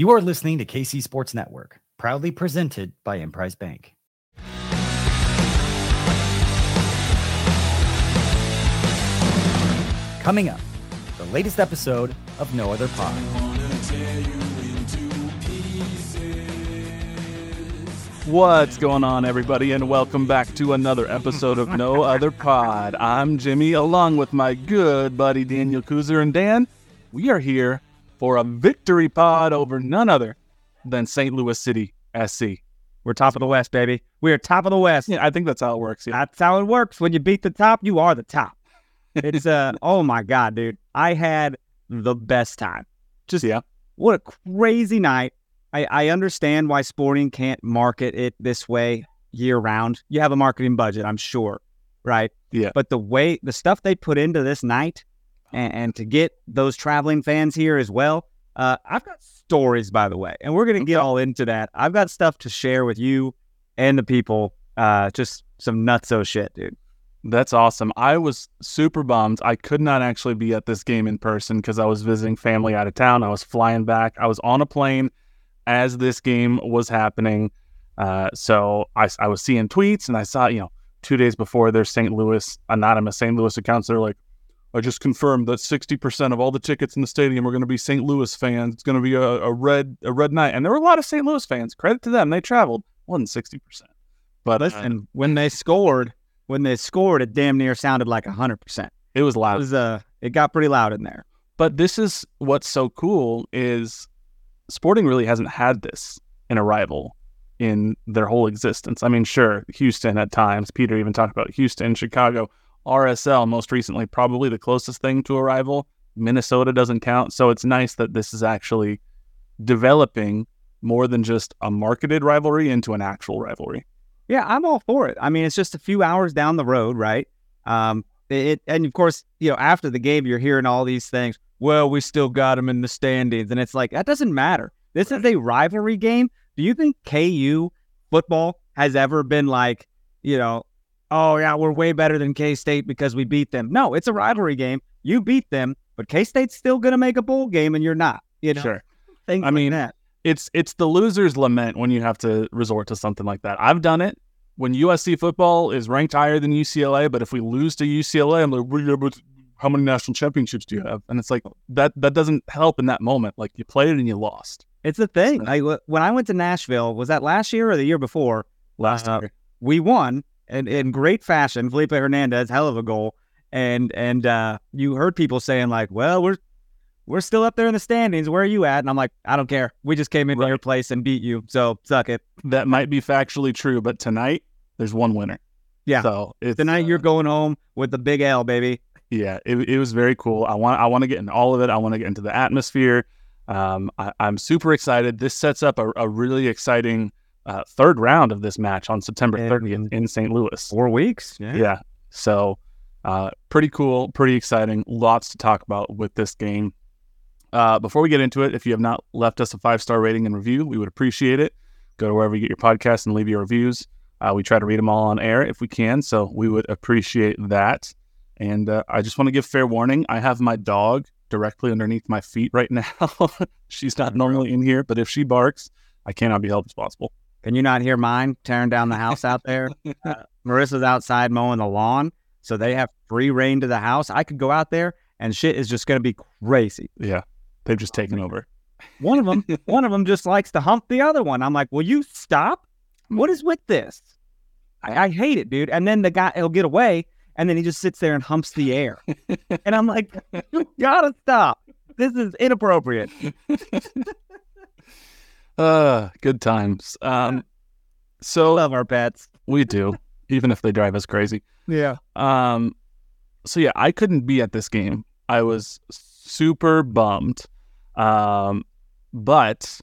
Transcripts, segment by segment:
You are listening to KC Sports Network, proudly presented by Emprise Bank. Coming up, the latest episode of No Other Pod. What's going on, everybody, and welcome back to another episode of No Other Pod. I'm Jimmy, along with my good buddy Daniel Kooser and Dan. We are here for a victory pod over none other than St. Louis City SC. We're top of the West, baby. We are top of the West. Yeah, I think that's how it works. Yeah. That's how it works. When you beat the top, you are the top. It's uh oh my god, dude. I had the best time. Just yeah. What a crazy night. I, I understand why sporting can't market it this way year round. You have a marketing budget, I'm sure. Right. Yeah. But the way the stuff they put into this night and, and to get those traveling fans here as well. Uh, I've got stories, by the way, and we're going to get all into that. I've got stuff to share with you and the people. Uh, just some nutso shit, dude. That's awesome. I was super bummed. I could not actually be at this game in person because I was visiting family out of town. I was flying back. I was on a plane as this game was happening. Uh, so I, I was seeing tweets and I saw, you know, two days before their St. Louis, anonymous St. Louis accounts, they're like, I just confirmed that 60% of all the tickets in the stadium are going to be St. Louis fans. It's going to be a, a red a red night. And there were a lot of St. Louis fans. Credit to them. They traveled. Wasn't 60%. But listen, uh, when they scored, when they scored, it damn near sounded like 100%. It was loud. It, was, uh, it got pretty loud in there. But this is what's so cool is Sporting really hasn't had this in a rival in their whole existence. I mean, sure, Houston at times. Peter even talked about Houston, Chicago RSL most recently, probably the closest thing to a rival. Minnesota doesn't count. So it's nice that this is actually developing more than just a marketed rivalry into an actual rivalry. Yeah, I'm all for it. I mean, it's just a few hours down the road, right? Um, it, and of course, you know, after the game, you're hearing all these things. Well, we still got them in the standings, and it's like that doesn't matter. This right. is a rivalry game. Do you think KU football has ever been like, you know, oh yeah, we're way better than K State because we beat them. No, it's a rivalry game. You beat them, but K State's still gonna make a bowl game, and you're not. You know, sure. Things I mean, that. it's it's the loser's lament when you have to resort to something like that. I've done it when USC football is ranked higher than UCLA, but if we lose to UCLA, I'm like, well, yeah, but how many national championships do you have? And it's like that that doesn't help in that moment. Like you played and you lost. It's the thing. Like when I went to Nashville, was that last year or the year before? Last uh, year. We won, in, in great fashion. Felipe Hernandez, hell of a goal. And and uh, you heard people saying like, "Well, we're we're still up there in the standings. Where are you at?" And I'm like, "I don't care. We just came into right. your place and beat you. So suck it." That might be factually true, but tonight there's one winner. Yeah. So tonight uh, you're going home with the big L, baby. Yeah, it, it was very cool. I want I want to get into all of it. I want to get into the atmosphere. Um, I, am super excited. This sets up a, a really exciting uh, third round of this match on September 30th in St. Louis. Four weeks. Yeah. Yeah. So, uh, pretty cool, pretty exciting. Lots to talk about with this game. Uh, before we get into it, if you have not left us a five star rating and review, we would appreciate it. Go to wherever you get your podcast and leave your reviews. Uh, we try to read them all on air if we can, so we would appreciate that. And uh, I just want to give fair warning I have my dog directly underneath my feet right now. She's not normally in here, but if she barks, I cannot be held responsible. Can you not hear mine tearing down the house out there? Uh, Marissa's outside mowing the lawn, so they have free reign to the house. I could go out there and shit is just going to be crazy. Yeah, they've just taken over. One of them, one of them just likes to hump the other one. I'm like, will you stop? What is with this? I, I hate it, dude. And then the guy, he'll get away, and then he just sits there and humps the air, and I'm like, you gotta stop. This is inappropriate. Uh, good times. Um, so love our pets. We do, even if they drive us crazy. Yeah. Um, so yeah, I couldn't be at this game. I was super bummed. Um, but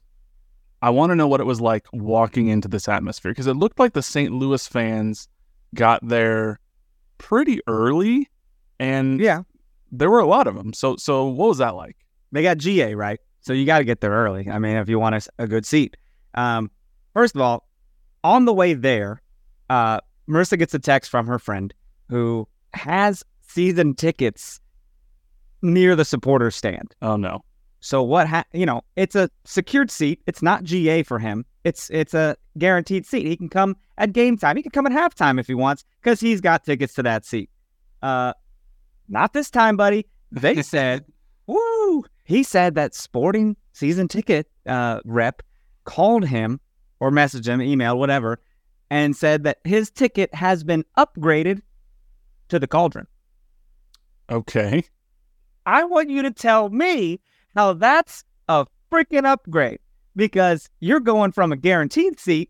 I want to know what it was like walking into this atmosphere because it looked like the St. Louis fans got there pretty early, and yeah, there were a lot of them. So, so what was that like? They got GA right. So you got to get there early. I mean, if you want a, a good seat. Um, first of all, on the way there, uh, Marissa gets a text from her friend who has season tickets near the supporter stand. Oh no. So what? Ha- you know, it's a secured seat. It's not GA for him. It's it's a guaranteed seat. He can come at game time. He can come at halftime if he wants because he's got tickets to that seat. Uh, not this time, buddy. They said! He said that Sporting season ticket uh, rep called him or messaged him, email, whatever, and said that his ticket has been upgraded to the Cauldron. Okay. I want you to tell me how that's a freaking upgrade because you're going from a guaranteed seat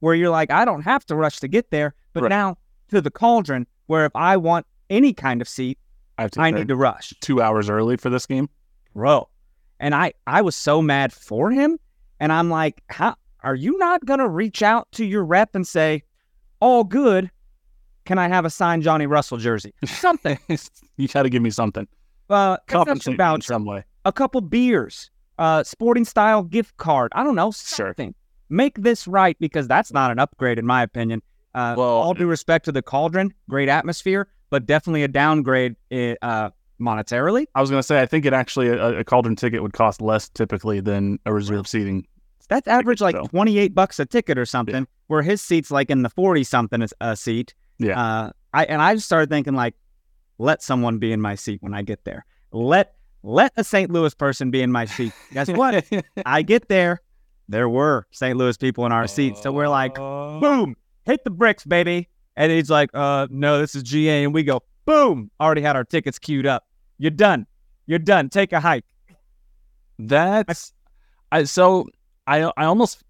where you're like, I don't have to rush to get there, but Right. now to the Cauldron where if I want any kind of seat, I have to I need to rush. two hours early for this game. Bro. And I I was so mad for him, and I'm like, how are you not gonna reach out to your rep and say, all good? Can I have a signed Johnny Russell jersey? Something. you got to give me something. Uh, Compensate me in some way. a couple beers, uh, sporting style gift card. I don't know, Sure. something. Make this right because that's not an upgrade in my opinion. Uh, Well- all due respect to the Cauldron, great atmosphere, but definitely a downgrade eh, uh, monetarily. I was going to say, I think it actually, a, a Cauldron ticket would cost less typically than a reserve seating. That's average like though. 28 bucks a ticket or something, where his seat's like in the 40 something a seat. Yeah. Uh, I and I just started thinking like, let someone be in my seat when I get there. Let let a St. Louis person be in my seat. Guess what? I get there, there were St. Louis people in our seats, so we're like, boom, hit the bricks, baby. And he's like, uh, no, this is GA, and we go, boom, already had our tickets queued up. You're done. You're done. Take a hike. That's I so I I almost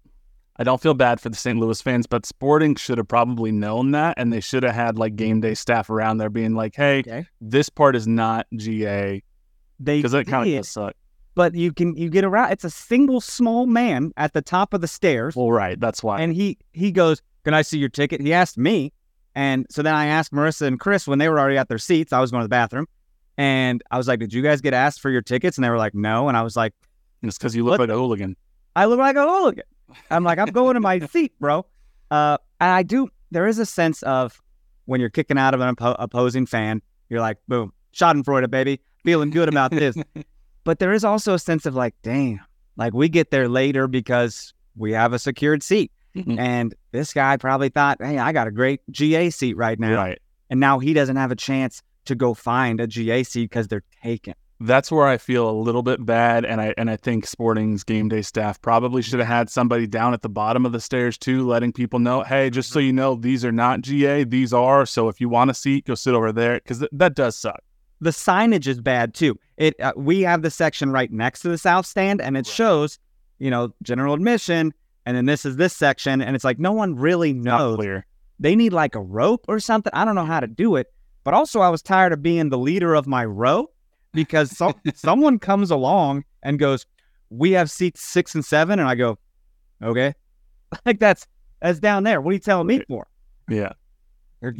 I don't feel bad for the St. Louis fans, but Sporting should have probably known that, and they should have had like game day staff around there being like, "Hey, Okay. this part is not GA," They because it kind of suck. but you can you get around. It's a single small man at the top of the stairs, Well, right, that's why. and he he goes, "Can I see your ticket?" He asked me, and so then I asked Marissa and Chris when they were already at their seats. I was going to the bathroom, and I was like, "Did you guys get asked for your tickets?" And they were like, "No," and I was like, it's because you look What- like a hooligan. "I look like a hooligan." I'm like, "I'm going to my seat, bro." Uh, and I do. There is a sense of when you're kicking out of an oppo- opposing fan, you're like, "Boom, Schadenfreude, baby, feeling good about this." but there is also a sense of like, "Damn." Like we get there later because we have a secured seat. Mhm. And this guy probably thought, hey, I got a great GA seat right now. Right. And now he doesn't have a chance to go find a GA seat because they're taken. That's where I feel a little bit bad, and I and I think Sporting's game day staff probably should have had somebody down at the bottom of the stairs too, letting people know, "Hey, just so you know, these are not GA, these are. So if you want a seat, go sit over there," because th- that does suck. The signage is bad too. It uh, we have the section right next to the south stand, and it shows, you know, general admission, and then this is this section, and it's like no one really knows. clear. They need like a rope or something. I don't know how to do it. But also, I was tired of being the leader of my row because some someone comes along and goes, "We have seats six and seven. and I go, "Okay, like that's that's down there. What are you telling me for?" Yeah.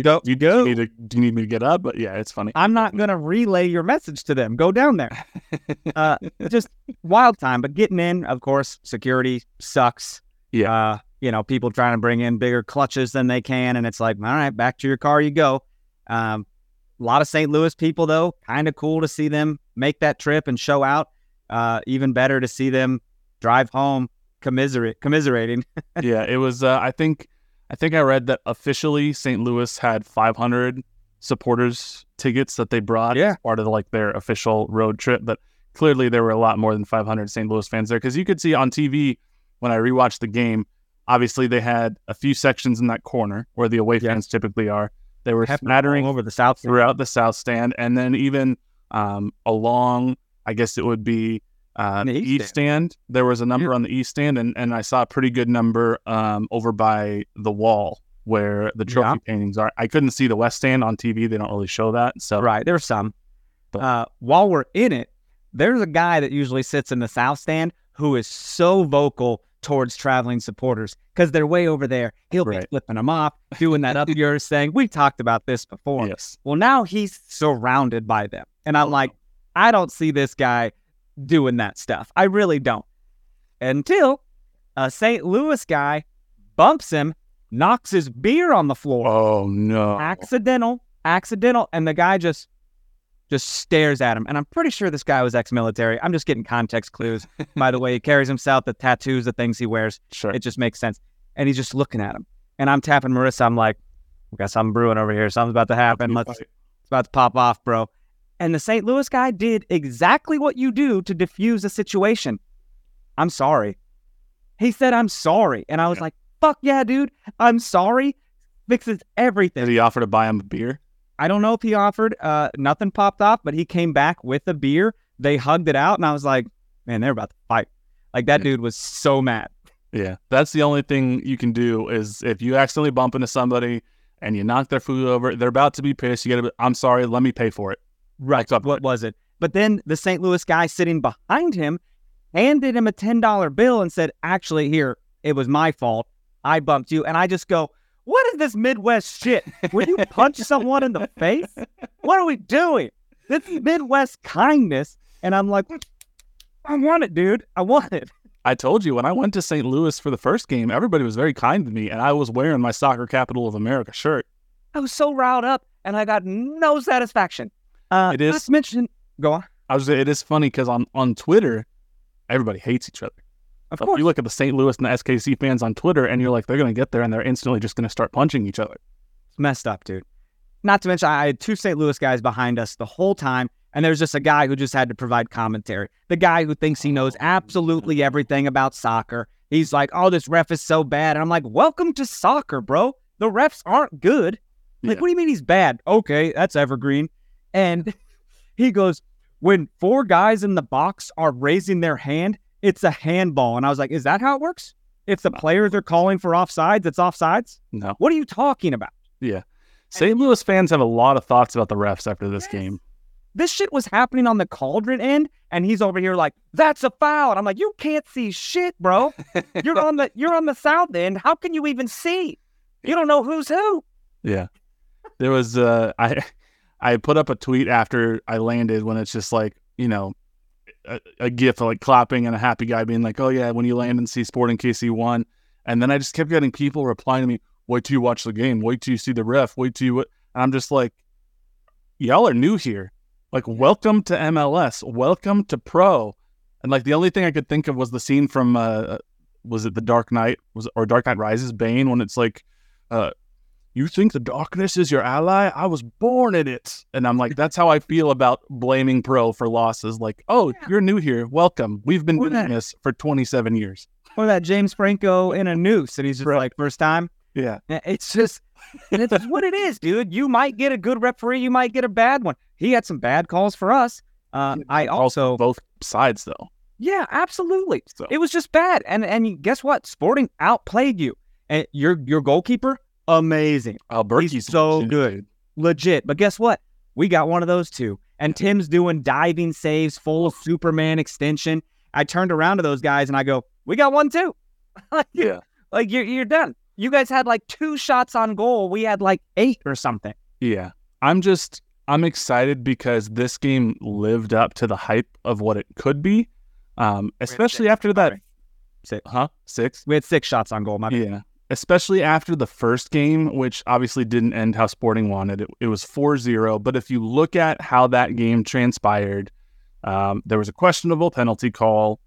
Go, You go. do you need to do you need me to get up? But yeah, it's funny. I'm not gonna relay your message to them. Go down there. Uh, just wild time. But getting in, of course, security sucks. Yeah. Uh, you know, people trying to bring in bigger clutches than they can, and it's like, all right, back to your car you go. Um, a lot of St. Louis people, though, kind of cool to see them make that trip and show out. Uh, even better to see them drive home commiserate, commiserating. yeah, it was. Uh, I think. I think I read that officially St. Louis had 500 supporters tickets that they brought Yeah. as part of like their official road trip. But clearly there were a lot more than 500 St. Louis fans there because you could see on TV when I rewatched the game. Obviously, they had a few sections in that corner where the away Yeah. fans typically are. They were smattering over the south. throughout the south stand, and then even um, along, I guess it would be uh, The east east stand. There was a number on the east stand, and, and I saw a pretty good number um, over by the wall where the trophy Yeah. paintings are. I couldn't see the west stand on TV; they don't really show that. So Right. There's some. But- uh, while we're in it, there's a guy that usually sits in the south stand who is so vocal towards traveling supporters because they're way over there. He'll be flipping them off, doing that up yours, saying, We talked about this before. yes, Well, now he's surrounded by them. And I'm like, I don't see this guy doing that stuff. I really don't. Until a St. Louis guy bumps him, knocks his beer on the floor oh no, accidental, accidental, and the guy just just stares at him. And I'm pretty sure this guy was ex-military. I'm just getting context clues by the way he carries himself, the tattoos, the things he wears. Sure. It just makes sense. And he's just looking at him. And I'm tapping Marissa. I'm like, we got something brewing over here. Something's about to happen. Let's it's about to pop off, bro. And the St. Louis guy did exactly what you do to diffuse a situation. I'm sorry. He said, I'm sorry. And I was like, fuck yeah, dude. I'm sorry. Fixes everything. Did he offer to buy him a beer? I don't know if he offered. Uh, nothing popped off, but he came back with a beer. They hugged it out, and I was like, man, they're about to fight. Like that Yeah. dude was so mad. Yeah, that's the only thing you can do is if you accidentally bump into somebody and you knock their food over, they're about to be pissed. You get a, I'm sorry, let me pay for it. Right. Up, What was it? But then the St. Louis guy sitting behind him handed him a $10 bill and said, actually, here, it was my fault. I bumped you. And I just go, what is this Midwest shit? Would you punch someone in the face? What are we doing? This is Midwest kindness. And I'm like, I want it, dude. I want it. I told you when I went to St. Louis for the first game, everybody was very kind to me, and I was wearing my Soccer Capital of America shirt. I was so riled up and I got no satisfaction. Uh, It is- Not mention, go on. I was. It is funny because on on Twitter, everybody hates each other. Of course. you look at the St. Louis and the SKC fans on Twitter, and you're like, they're going to get there, and they're instantly just going to start punching each other. It's messed up, dude. Not to mention, I had two St. Louis guys behind us the whole time, and there's just a guy who just had to provide commentary. The guy who thinks he knows oh, absolutely everything about soccer. He's like, "Oh, this ref is so bad," and I'm like, "Welcome to soccer, bro. The refs aren't good." Like, Yeah. what do you mean he's bad? Okay, that's evergreen. And he goes, "When four guys in the box are raising their hand, it's a handball." And I was like, "Is that how it works? If the players are calling for offsides, it's offsides." No. What are you talking about? Yeah. St. Louis fans have a lot of thoughts about the refs after this Yes. game. This shit was happening on the cauldron end, and he's over here like, "That's a foul." And I'm like, "You can't see shit, bro. You're on the you're on the south end. How can you even see? You don't know who's who." Yeah. There was uh I I put up a tweet after I landed when it's just like, you know, a, a gif of like clapping and a happy guy being like, Oh yeah, when you land and see Sporting KC won. And then I just kept getting people replying to me, Wait till you watch the game, wait till you see the ref, wait till you and I'm just like, Y'all are new here. Like, welcome to MLS, welcome to pro. And like the only thing I could think of was the scene from uh was it the Dark Knight? Was or Dark Knight Rises, Bane, when it's like uh you think the darkness is your ally? I was born in it. And I'm like, that's how I feel about blaming pro for losses. Like, oh, Yeah. you're new here. Welcome. We've been doing this for 27 years. Or that James Franco in a noose, and he's just Right. like, first time. Yeah. It's just, and it's what it is, dude. You might get a good referee, you might get a bad one. He had some bad calls for us. Uh, I also, both sides though. yeah, absolutely. So It was just bad, and and guess what? Sporting outplayed you, and your your goalkeeper, amazing, Alberti's so legit, good. legit. But guess what? We got one of those too, and Tim's doing diving saves, full of Superman extension. I turned around to those guys and I go, "We got one too." like, Yeah. like you're you're done. You guys had like two shots on goal. We had like eight or something. Yeah. I'm just I'm excited because this game lived up to the hype of what it could be. Um, especially after that. Six. huh? Six? We had six shots on goal. My bad. Yeah. Especially after the first game, which obviously didn't end how Sporting wanted. It, it was 4 0. But if you look at how that game transpired, um, there was a questionable penalty call.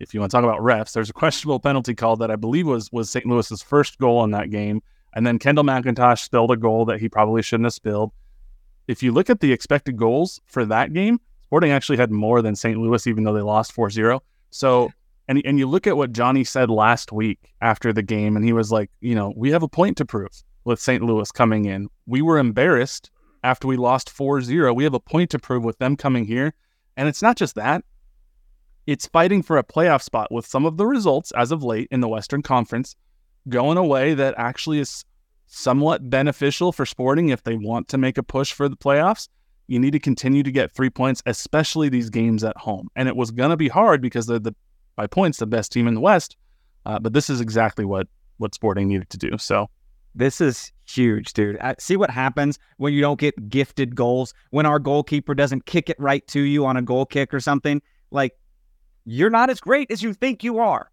If you want to talk about refs, there's a questionable penalty call that I believe was was St. Louis's first goal in that game. And then Kendall McIntosh spilled a goal that he probably shouldn't have spilled. If you look at the expected goals for that game, Sporting actually had more than St. Louis, even though they lost 4 0. So and and you look at what Johnny said last week after the game, and he was like, you know, we have a point to prove with St. Louis coming in. We were embarrassed after we lost 4-0. We have a point to prove with them coming here. And it's not just that. It's fighting for a playoff spot with some of the results as of late in the Western Conference going away that actually is somewhat beneficial for Sporting if they want to make a push for the playoffs. You need to continue to get three points, especially these games at home. And it was going to be hard because they're the by points the best team in the West. Uh, but this is exactly what what Sporting needed to do. So This is huge, dude. I, see what happens when you don't get gifted goals, when our goalkeeper doesn't kick it right to you on a goal kick or something. Like, you're not as great as you think you are.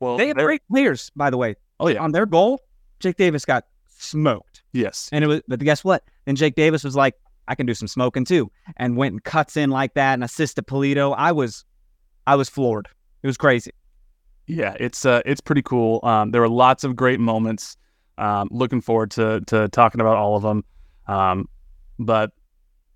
well, They have great players, by the way. Oh yeah, On their goal, Jake Davis got smoked. yes, And it was, but guess what? Then Jake Davis was like, I can do some smoking too. And went and cuts in like that and assists to Pulido. I was, I was floored. It was crazy. Yeah, it's uh, it's pretty cool. Um, there were lots of great moments. Um, looking forward to to talking about all of them. Um, but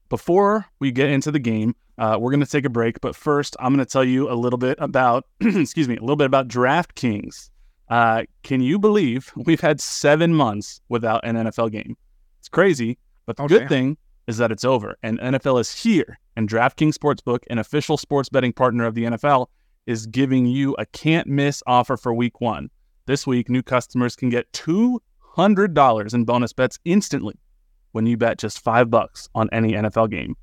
before we get into the game, uh, we're going to take a break. But first, I'm going to tell you a little bit about, excuse me, a little bit about DraftKings. Uh, can you believe we've had seven months without an NFL game? It's crazy, but the Oh, good damn. thing is that it's over and NFL is here. And DraftKings Sportsbook, an official sports betting partner of the NFL, is giving you a can't miss offer for week one. This week, new customers can get $200 in bonus bets instantly when you bet just five bucks on any NFL game.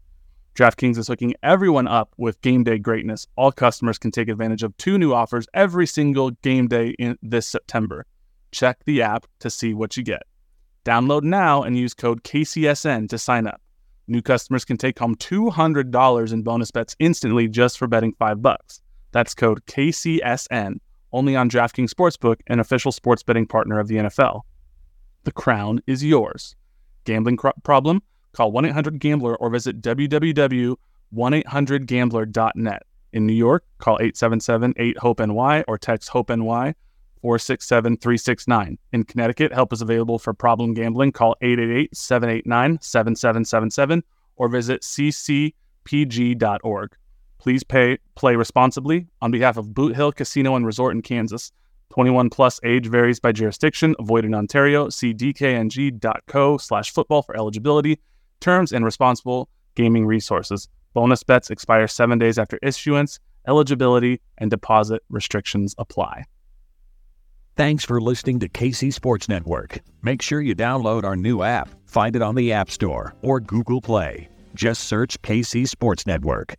DraftKings is hooking everyone up with game day greatness. All customers can take advantage of two new offers every single game day in this September. Check the app to see what you get. Download now and use code KCSN to sign up. New customers can take home $200 in bonus bets instantly just for betting 5 bucks. That's code KCSN only on DraftKings Sportsbook, an official sports betting partner of the NFL. The crown is yours. Gambling cro- problem? Call 1 800 Gambler or visit www.1800Gambler.net. In New York, call 877 8 HOPE NY or text HOPE NY 467 369. In Connecticut, help is available for problem gambling. Call 888 789 7777 or visit ccpg.org. Please pay, play responsibly on behalf of Boot Hill Casino and Resort in Kansas. 21 plus age varies by jurisdiction. Avoid in Ontario. See dkng.co slash football for eligibility, terms, and responsible gaming resources. Bonus bets expire seven days after issuance. Eligibility and deposit restrictions apply. Thanks for listening to KC Sports Network. Make sure you download our new app. Find it on the App Store or Google Play. Just search KC Sports Network.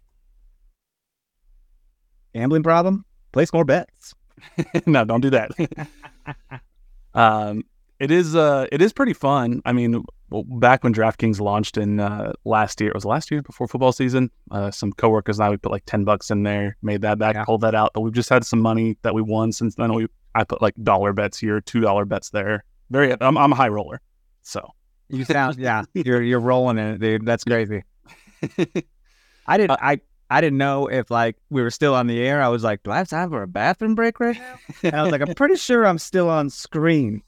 Gambling problem? Place more bets. no, don't do that. um, it is uh, it is pretty fun. I mean, well, back when DraftKings launched in uh, last year, it was last year before football season. Uh, some coworkers and I we put like ten bucks in there, made that back, Yeah. pulled that out. But we've just had some money that we won since then. We I put like dollar bets here, two dollar bets there. Very, I'm, I'm a high roller, so You sound yeah. You're you're rolling in it, dude. That's crazy. I didn't I I didn't know if like we were still on the air. I was like, do I have time for a bathroom break right now? And I was like, I'm pretty sure I'm still on screen.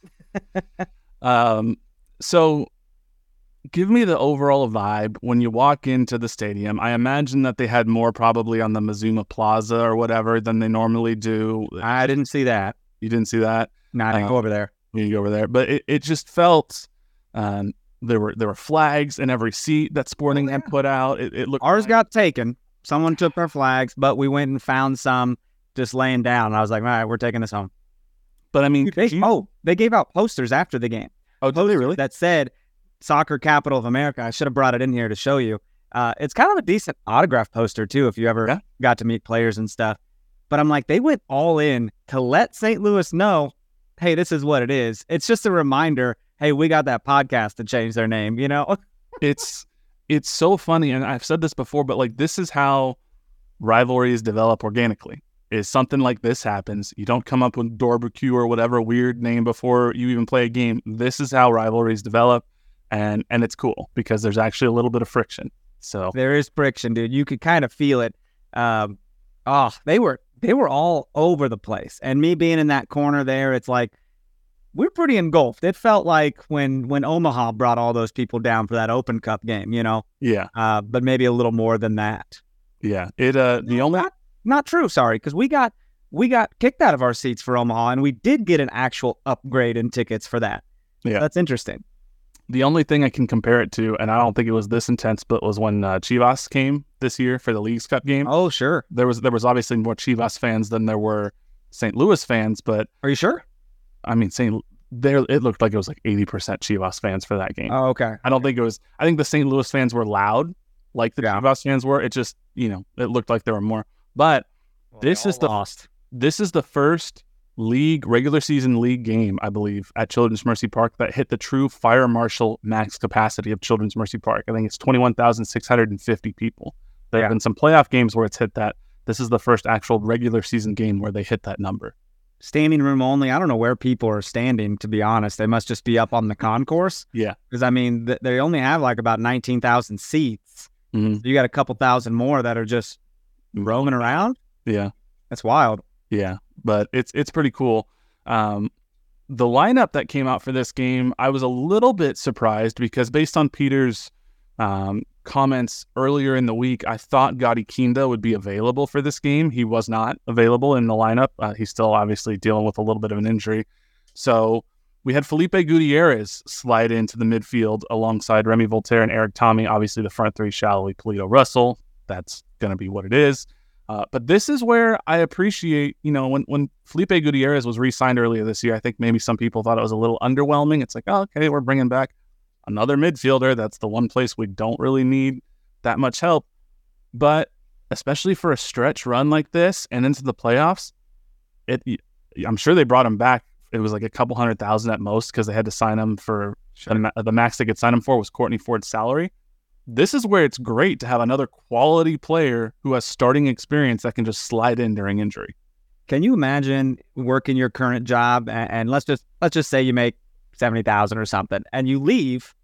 Um, so give me the overall vibe when you walk into the stadium. I imagine that they had more probably on the Mazuma Plaza or whatever than they normally do. I didn't see that. You didn't see that. No, I didn't Uh, go over there. You go over there, but it, it just felt um, there were there were flags in every seat that Sporting had yeah. put out. It, it looked Ours like- got taken. Someone took our flags, but we went and found some just laying down. And I was like, all right, we're taking this home. but I mean, They, oh, they gave out posters after the game. oh, did they really? that said soccer capital of America. I should have brought it in here to show you. Uh, it's kind of a decent autograph poster too, if you ever Yeah. got to meet players and stuff. But I'm like, they went all in to let St. Louis know, hey, this is what it is. It's just a reminder, hey, we got that podcast to change their name, you know? it's it's so funny and i've said this before but like this is how rivalries develop organically is something like this happens you don't come up with barbecue or whatever weird name before you even play a game this is how rivalries develop and and it's cool because there's actually a little bit of friction so there is friction, dude. You could kind of feel it. Um, oh, they were they were all over the place. And me being in that corner there, it's like we're pretty engulfed. It felt like when when Omaha brought all those people down for that Open Cup game, you know. yeah Uh, but maybe a little more than that. yeah it uh the No, only not, not true. Sorry, because we got we got kicked out of our seats for Omaha, and we did get an actual upgrade in tickets for that. Yeah. that's interesting. the only thing i can compare it to and i don't think it was this intense but was when uh, chivas came this year for the league's cup game Oh, sure. there was there was obviously more chivas fans than there were st louis fans but Are you sure? I mean, St. There, it looked like it was like eighty percent Chivas fans for that game. Oh, okay. I don't think it was. I think the St. Louis fans were loud, like the Yeah. Chivas fans were. It just, you know, it looked like there were more. But This is the- lost. this is the first league regular season league game, I believe, at Children's Mercy Park that hit the true fire marshal max capacity of Children's Mercy Park. I think it's twenty one thousand six hundred and fifty people. There Yeah. have been some playoff games where it's hit that. This is the first actual regular season game where they hit that number. Standing room only. I don't know where people are standing. To be honest, they must just be up on the concourse. Yeah. because I mean th- they only have like about nineteen thousand seats. Mhm. You got a couple thousand more that are just roaming around. Yeah. That's wild. Yeah, but it's it's pretty cool. Um, the lineup that came out for this game, I was a little bit surprised because based on Peter's um, comments earlier in the week, I thought Gadi Kinda would be available for this game. He was not available in the lineup. Uh, he's still obviously dealing with a little bit of an injury. So we had Felipe Gutierrez slide into the midfield alongside Remi Walter and Erik Thommy. Obviously, the front three, Salloi, Pulido, Russell. That's going to be what it is. Uh, but this is where I appreciate, you know, when, when Felipe Gutierrez was re signed earlier this year, I think maybe some people thought it was a little underwhelming. It's like, oh, okay, we're bringing back another midfielder. That's the one place we don't really need that much help. But especially for a stretch run like this and into the playoffs, it I'm sure they brought him back. It was like a couple hundred thousand at most because they had to sign him for the, the max they could sign him for was Courtney Ford's salary. This is where it's great to have another quality player who has starting experience that can just slide in during injury. Can you imagine working your current job and, and let's just let's just say you make seventy thousand or something, and you leave,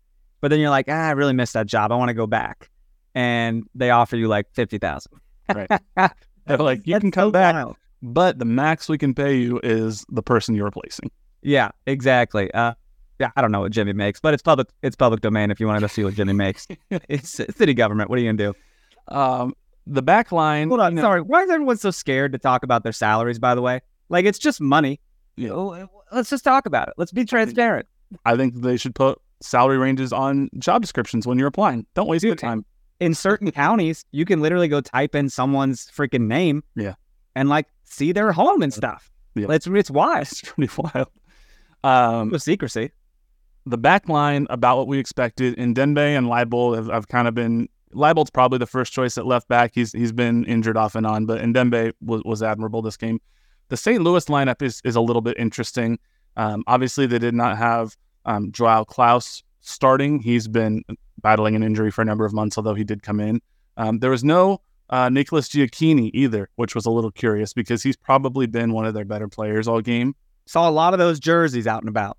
but then you're like, ah, I really missed that job. I want to go back, and they offer you like fifty thousand. Right. They're like, you can come back, but the max we can pay you is the person you're replacing. Yeah, exactly. Uh, yeah, I don't know what Jimmy makes, but it's public. It's public domain. If you wanted to see what Jimmy makes, it's city government. What are you gonna do? Um, the back line. Hold on, you know- sorry. Why is everyone so scared to talk about their salaries? By the way, like it's just money. Yeah. Oh, Let's just talk about it. Let's be transparent. I think they should put salary ranges on job descriptions when you're applying. Don't waste Dude, time. In certain counties, you can literally go type in someone's freaking name, Yeah. and like see their home and stuff. Yeah. It's it's wild. It's pretty wild. Um, With secrecy. the back line about what we expected Ndenbe and Leibold have, have kind of been Leibold's probably the first choice at left back. He's he's been injured off and on, but Ndenbe was, was admirable this game. The St. Louis lineup is is a little bit interesting. Um, obviously, they did not have um, João Klauss starting. He's been battling an injury for a number of months, although he did come in. Um, there was no uh, Nicholas Gioacchini either, which was a little curious because he's probably been one of their better players all game. Saw a lot of those jerseys out and about.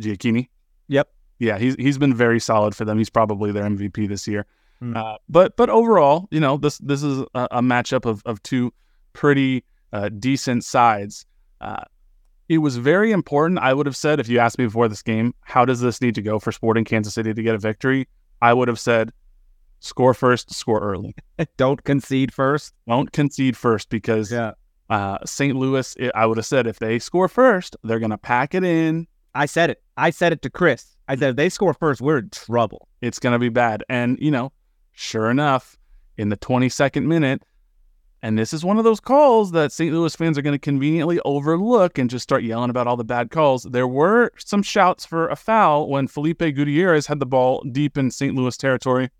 Gioacchini. Yep. Yeah, he's he's been very solid for them. He's probably their MVP this year. Hmm. Uh, but but overall, you know, this this is a, a matchup of of two pretty uh, decent sides. Uh, it was very important. I would have said if you asked me before this game, how does this need to go for Sporting Kansas City to get a victory? I would have said, score first, score early. Don't concede first. Don't concede first because Yeah. uh, St. Louis. It, I would have said if they score first, they're gonna pack it in. I said it. I said it to Chris. I said if they score first, we're in trouble. it's going to be bad. And, you know, sure enough, in the 22nd minute, and this is one of those calls that St. Louis fans are going to conveniently overlook and just start yelling about all the bad calls. There were some shouts for a foul when Felipe Gutierrez had the ball deep in St. Louis territory.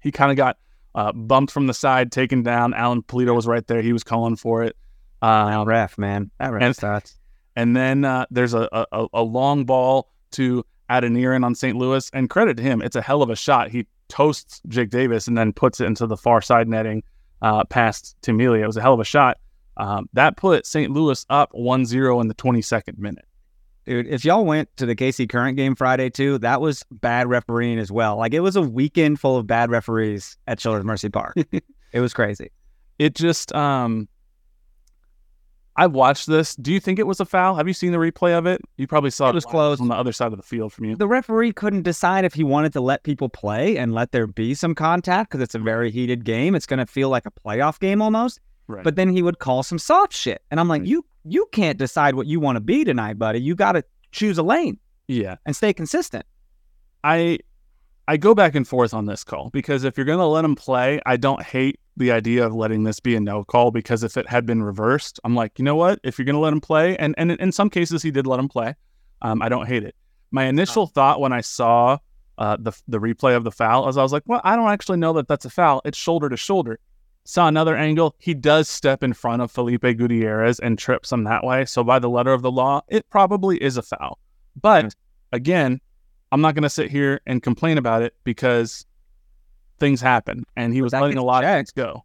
He kind of got uh, bumped from the side, taken down. Alan Pulido was right there. He was calling for it. Uh, ref, man. That ref And- sucks. and then uh, there's a, a a long ball to Adeniran on St. Louis, and credit to him, it's a hell of a shot. He toasts Jake Davis and then puts it into the far side netting uh, past Tim Melia. It was a hell of a shot. Um, that put St. Louis up 1-0 in the 22nd minute. Dude, if y'all went to the KC Current game Friday too, that was bad refereeing as well. Like it was a weekend full of bad referees at Children's Mercy Park. it was crazy. It just, um, I watched this. Do you think it was a foul? Have you seen the replay of it? You probably saw It it, was close. on the other side of the field from you. The referee couldn't decide if he wanted to let people play and let there be some contact because it's a very heated game. It's going to feel like a playoff game almost. Right. But then he would call some soft shit, and I'm like, Right. you you can't decide what you want to be tonight, buddy. You got to choose a lane yeah. and stay consistent. I I go back and forth on this call because if you're going to let him play, I don't hate the idea of letting this be a no call because if it had been reversed, I'm like, you know what? If you're going to let him play, and and in some cases he did let him play, um, I don't hate it. My initial thought when I saw uh, the the replay of the foul is I was like, well, I don't actually know that that's a foul. It's shoulder to shoulder. Saw another angle. He does step in front of Felipe Gutierrez and trips him that way. So by the letter of the law, it probably is a foul. But again, I'm not going to sit here and complain about it because things happen, and he was letting a lot of checked. things go.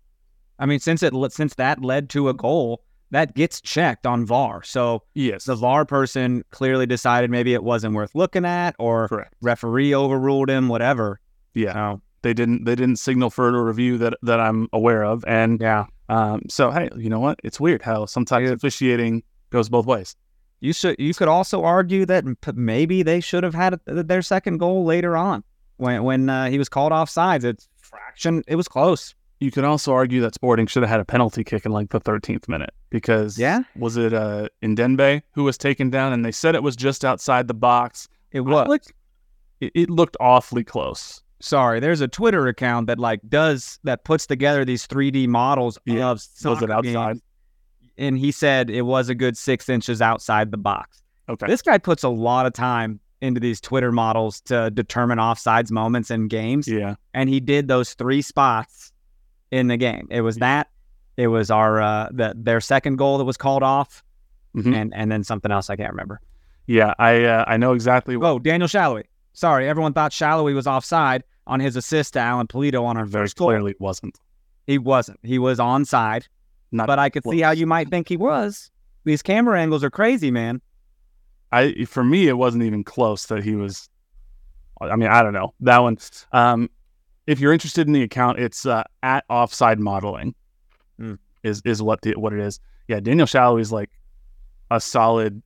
I mean, since it since that led to a goal, that gets checked on VAR. So Yes. the VAR person clearly decided maybe it wasn't worth looking at, or Correct. referee overruled him, whatever. Yeah. So They didn't they didn't signal further review that that I'm aware of. And yeah, um so hey, you know what? It's weird how sometimes officiating goes both ways. you should. You could also argue that maybe they should have had their second goal later on when when uh, he was called off sides. It's fraction. It was close. You could also argue that Sporting should have had a penalty kick in like the 13th minute because Yeah. was it uh Ndenbe who was taken down and they said it was just outside the box. It was. looked- it, it looked awfully close. Sorry, there's a Twitter account that like does that puts together these 3D models Yeah. of Was it outside? games, and he said it was a good six inches outside the box. Okay. This guy puts a lot of time into these Twitter models to determine offsides moments in games, yeah. and he did those three spots in the game. It was that, it was our uh, the, their second goal that was called off, Mhm. and and then something else I can't remember. Yeah, I uh, I know exactly what Oh, Daniel Salloi. Sorry, everyone thought Salloi was offside on his assist to Alan Pulido on our very first goal. clearly wasn't. He wasn't. He was onside, Not but I could see how you might think he was. These camera angles are crazy, man. I for me it wasn't even close that he was I mean, I don't know. That one um if you're interested in the account, it's uh, at offside modeling. Hmm. Is is what the, what it is. Yeah, Daniel Salloi is like a solid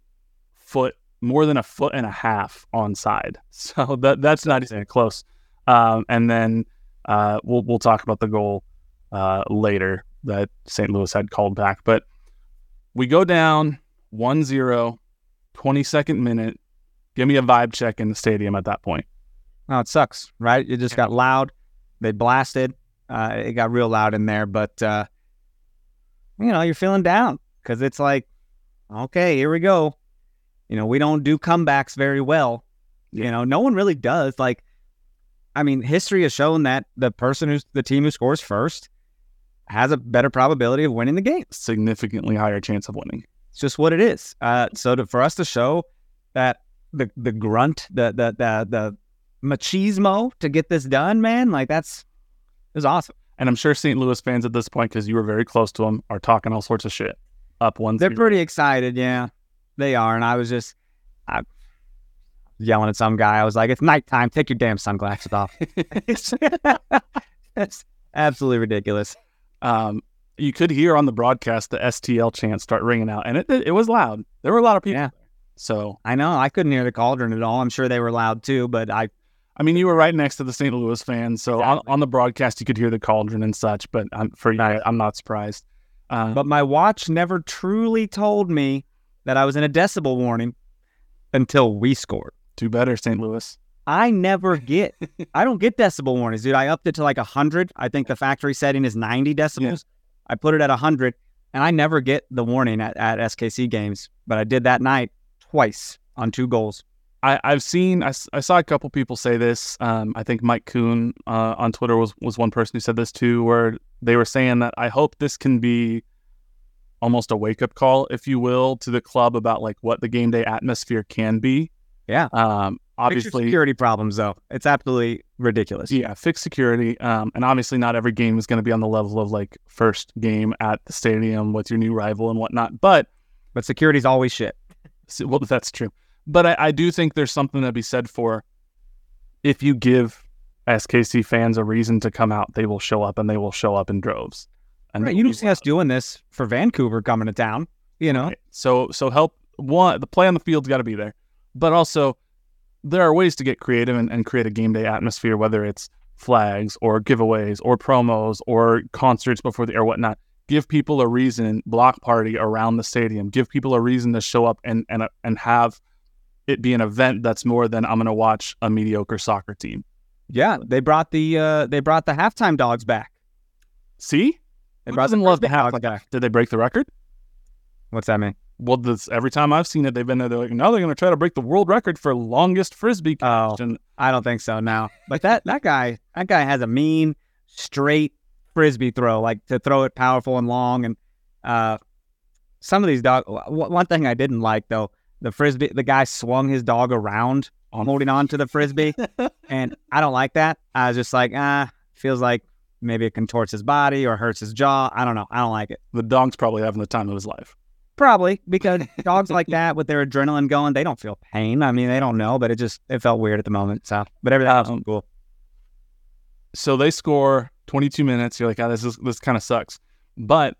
foot more than a foot and a half onside. So that that's not even close. Um and then uh we'll we'll talk about the goal uh later that St. Louis had called back. But we go down 1-0 22nd minute. Give me a vibe check in the stadium at that point. Oh, it sucks, right? It just got loud. They blasted. Uh, it got real loud in there, but uh, you know you're feeling down because it's like, okay, here we go. You know we don't do comebacks very well. You know no one really does. Like, I mean, history has shown that the person who's the team who scores first has a better probability of winning the game. Significantly higher chance of winning. It's just what it is. Uh, so to, for us to show that the the grunt, the the the the machismo to get this done, man, like that's is awesome. And I'm sure St. Louis fans at this point, because you were very close to them, are talking all sorts of shit. Up one. They're pretty excited, yeah, they are. And I was just, I yelling at some guy. I was like, "It's nighttime. Take your damn sunglasses off." it's, absolutely ridiculous. Um, you could hear on the broadcast the STL chant start ringing out, and it it, it was loud. There were a lot of people. Yeah. So I know I couldn't hear the cauldron at all. I'm sure they were loud too, but I I mean, you were right next to the St. Louis fans, so on, Exactly. on the broadcast you could hear the cauldron and such. But um, for you, I, I'm not surprised. Uh, But my watch never truly told me that I was in a decibel warning until we scored. do better, St. Louis. I never get, I don't get decibel warnings, dude. I upped it to like 100. I think the factory setting is 90 decibels. I put it at 100, and I never get the warning at, at SKC games. But I did that night twice on two goals. I, I've seen, I saw a couple people say this. Um, I think Mike Kuhn uh, on Twitter was, was one person who said this too, where they were saying that I hope this can be almost a wake up call, if you will, to the club about like what the game day atmosphere can be. Yeah. Um, obviously, security problems, though. It's absolutely ridiculous. yeah, fix security. Um, and obviously, not every game is going to be on the level of like first game at the stadium with your new rival and whatnot. But But security's always shit. So, well, that's true. But I, I do think there's something to be said for if you give SKC fans a reason to come out, they will show up and they will show up in droves. And Right, you don't see us doing this for Vancouver coming to town, you know? Right. So so help one the play on the field's got to be there, but also there are ways to get creative and, and create a game day atmosphere, whether it's flags or giveaways or promos or concerts before the or whatnot. Give people a reason, block party around the stadium. Give people a reason to show up and and and have it be an event that's more than I'm going to watch a mediocre soccer team. Yeah, they brought the uh, they brought the halftime dogs back. See, They Who brought doesn't the love the halftime? back. Did they break the record? What's that mean? Well, this, every time I've seen it, they've been there. They're like, now they're going to try to break the world record for longest frisbee. Oh. And I don't think so now. But that that guy that guy has a mean straight frisbee throw, like to throw it powerful and long. And uh, some of these dog. w- One thing I didn't like though, the frisbee. The guy swung his dog around, on holding on to the frisbee, and I don't like that. I was just like, ah, feels like maybe it contorts his body or hurts his jaw. I don't know. I don't like it. The dog's probably having the time of his life. Probably because dogs like that with their adrenaline going, they don't feel pain. I mean, they don't know, but it just it felt weird at the moment. So, but everything else was Um, cool. So they score 22 minutes. You're like, oh, this is this kind of sucks. But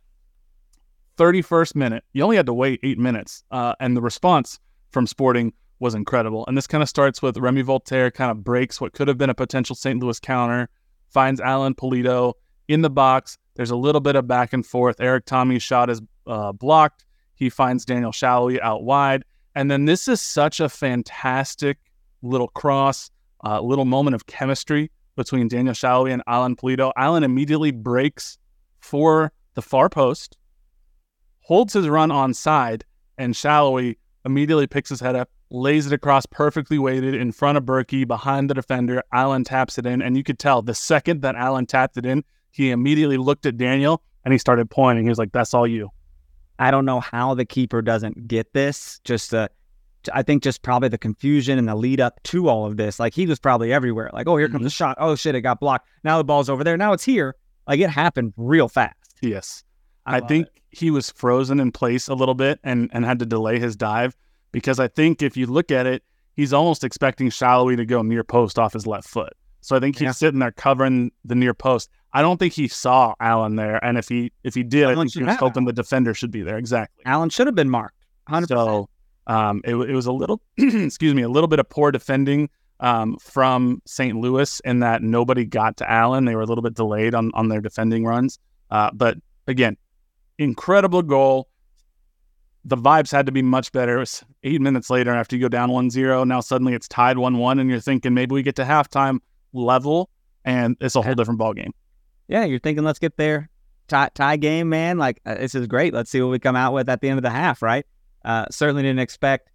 31st minute, you only had to wait eight minutes, uh, and the response from Sporting was incredible. And this kind of starts with Remi Walter kind of breaks what could have been a potential St. Louis counter, finds Alan Pulido in the box. There's a little bit of back and forth. Erik Thommy's shot is uh, blocked. He finds Daniel Salloi out wide. And then this is such a fantastic little cross, uh, little moment of chemistry between Daniel Salloi and Alan Pulido. Alan immediately breaks for the far post, holds his run on side, and Salloi immediately picks his head up, lays it across perfectly weighted in front of Bürki behind the defender. Alan taps it in, and you could tell the second that Alan tapped it in, he immediately looked at Daniel and he started pointing. He was like, "That's all you." I don't know how the keeper doesn't get this. Just uh, I think just probably the confusion and the lead up to all of this. Like he was probably everywhere. Like, oh, here comes the shot. Oh shit, it got blocked. Now the ball's over there. Now it's here. Like it happened real fast. Yes. I, love think it. he was frozen in place a little bit and, and had to delay his dive because I think if you look at it, he's almost expecting Salloi to go near post off his left foot. So I think he's Yeah. sitting there covering the near post. I don't think he saw Alan there, and if he if he did, I think he was hoping the defender should be there. Exactly. Alan should have been marked. Hundred percent. So um, it, it was a little, excuse me, a little bit of poor defending um, from St. Louis in that nobody got to Alan. They were a little bit delayed on, on their defending runs. Uh, but again, incredible goal. The vibes had to be much better. It was eight minutes later after you go down 1 0. Now suddenly it's tied 1 1, and you're thinking maybe we get to halftime level, and it's a whole different ballgame. Yeah, you're thinking let's get there. Tie, tie game, man. Like uh, this is great. Let's see what we come out with at the end of the half, right? Uh, certainly didn't expect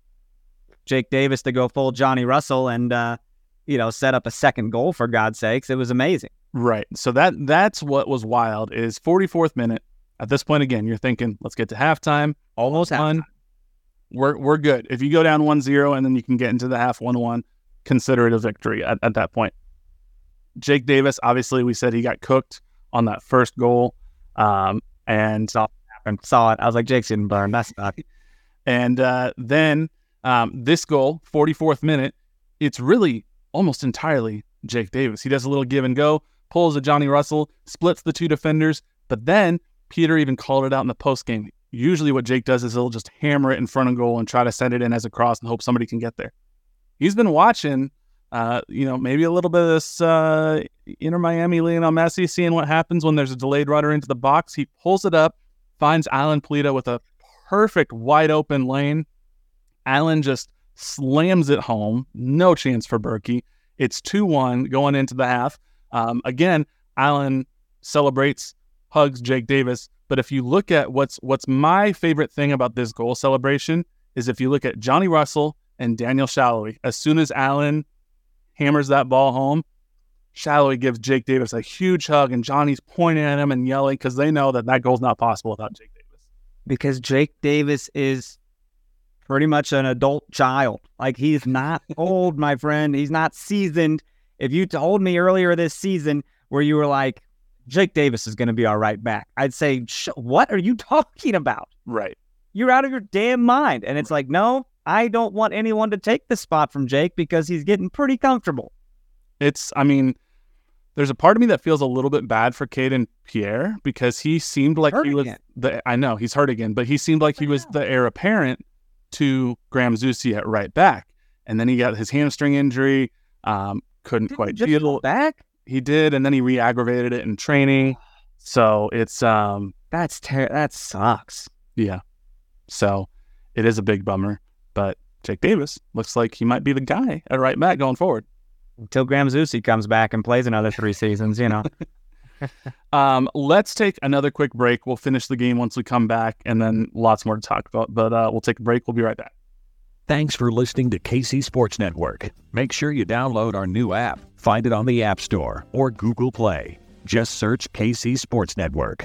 Jake Davis to go full Johnny Russell and uh, you know set up a second goal for God's sakes. It was amazing. Right. So that that's what was wild is 44th minute. At this point again, you're thinking, let's get to halftime. Almost One, we're we're good. If you go down 1-0 and then you can get into the half 1-1, consider it a victory at, at that point. Jake Davis, obviously we said he got cooked on that first goal. Um, and happened. Saw it. I was like, Jake's getting burned. That's not. and uh, then um, this goal, 44th minute, it's really almost entirely Jake Davis. He does a little give and go, pulls a Johnny Russell, splits the two defenders, but then Peter even called it out in the post game. Usually, what Jake does is he'll just hammer it in front of goal and try to send it in as a cross and hope somebody can get there. He's been watching, uh, you know, maybe a little bit of this uh, Inter Miami Lionel Messi, seeing what happens when there's a delayed runner into the box. He pulls it up, finds Alan Pulido with a perfect wide open lane. Alan just slams it home. No chance for Bürki. It's 2 1 going into the half. Um, again, Alan celebrates, hugs Jake Davis. But if you look at what's what's my favorite thing about this goal celebration is if you look at Johnny Russell and Daniel Salloi, as soon as Alan hammers that ball home, Salloi gives Jake Davis a huge hug, and Johnny's pointing at him and yelling because they know that that goal's not possible without Jake Davis. because Jake Davis is pretty much an adult child. Like he's not old, my friend. He's not seasoned. If you told me earlier this season where you were like, Jake Davis is going to be our right back, I'd say, what are you talking about? Right. You're out of your damn mind. And it's like, no, I don't want anyone to take the spot from Jake because he's getting pretty comfortable. It's, I mean, there's a part of me that feels a little bit bad for Kayden Pierre because he seemed like Hurt he was again. the. I know he's hurt again, but he seemed like he was the heir apparent to Graham Zusi at right back, and then he got his hamstring injury. Um, couldn't Didn't quite he just heal. go back. He did, and then he re-aggravated it in training. So it's um, That's ter- that sucks. yeah. So it is a big bummer, but Jake Davis looks like he might be the guy at right back going forward. Until Graham Zusi comes back and plays another three seasons, you know. Um, let's take another quick break. We'll finish the game once we come back, and then lots more to talk about. But uh, we'll take a break. We'll be right back. Thanks for listening to KC Sports Network. Make sure you download our new app. Find it on the App Store or Google Play. Just search KC Sports Network.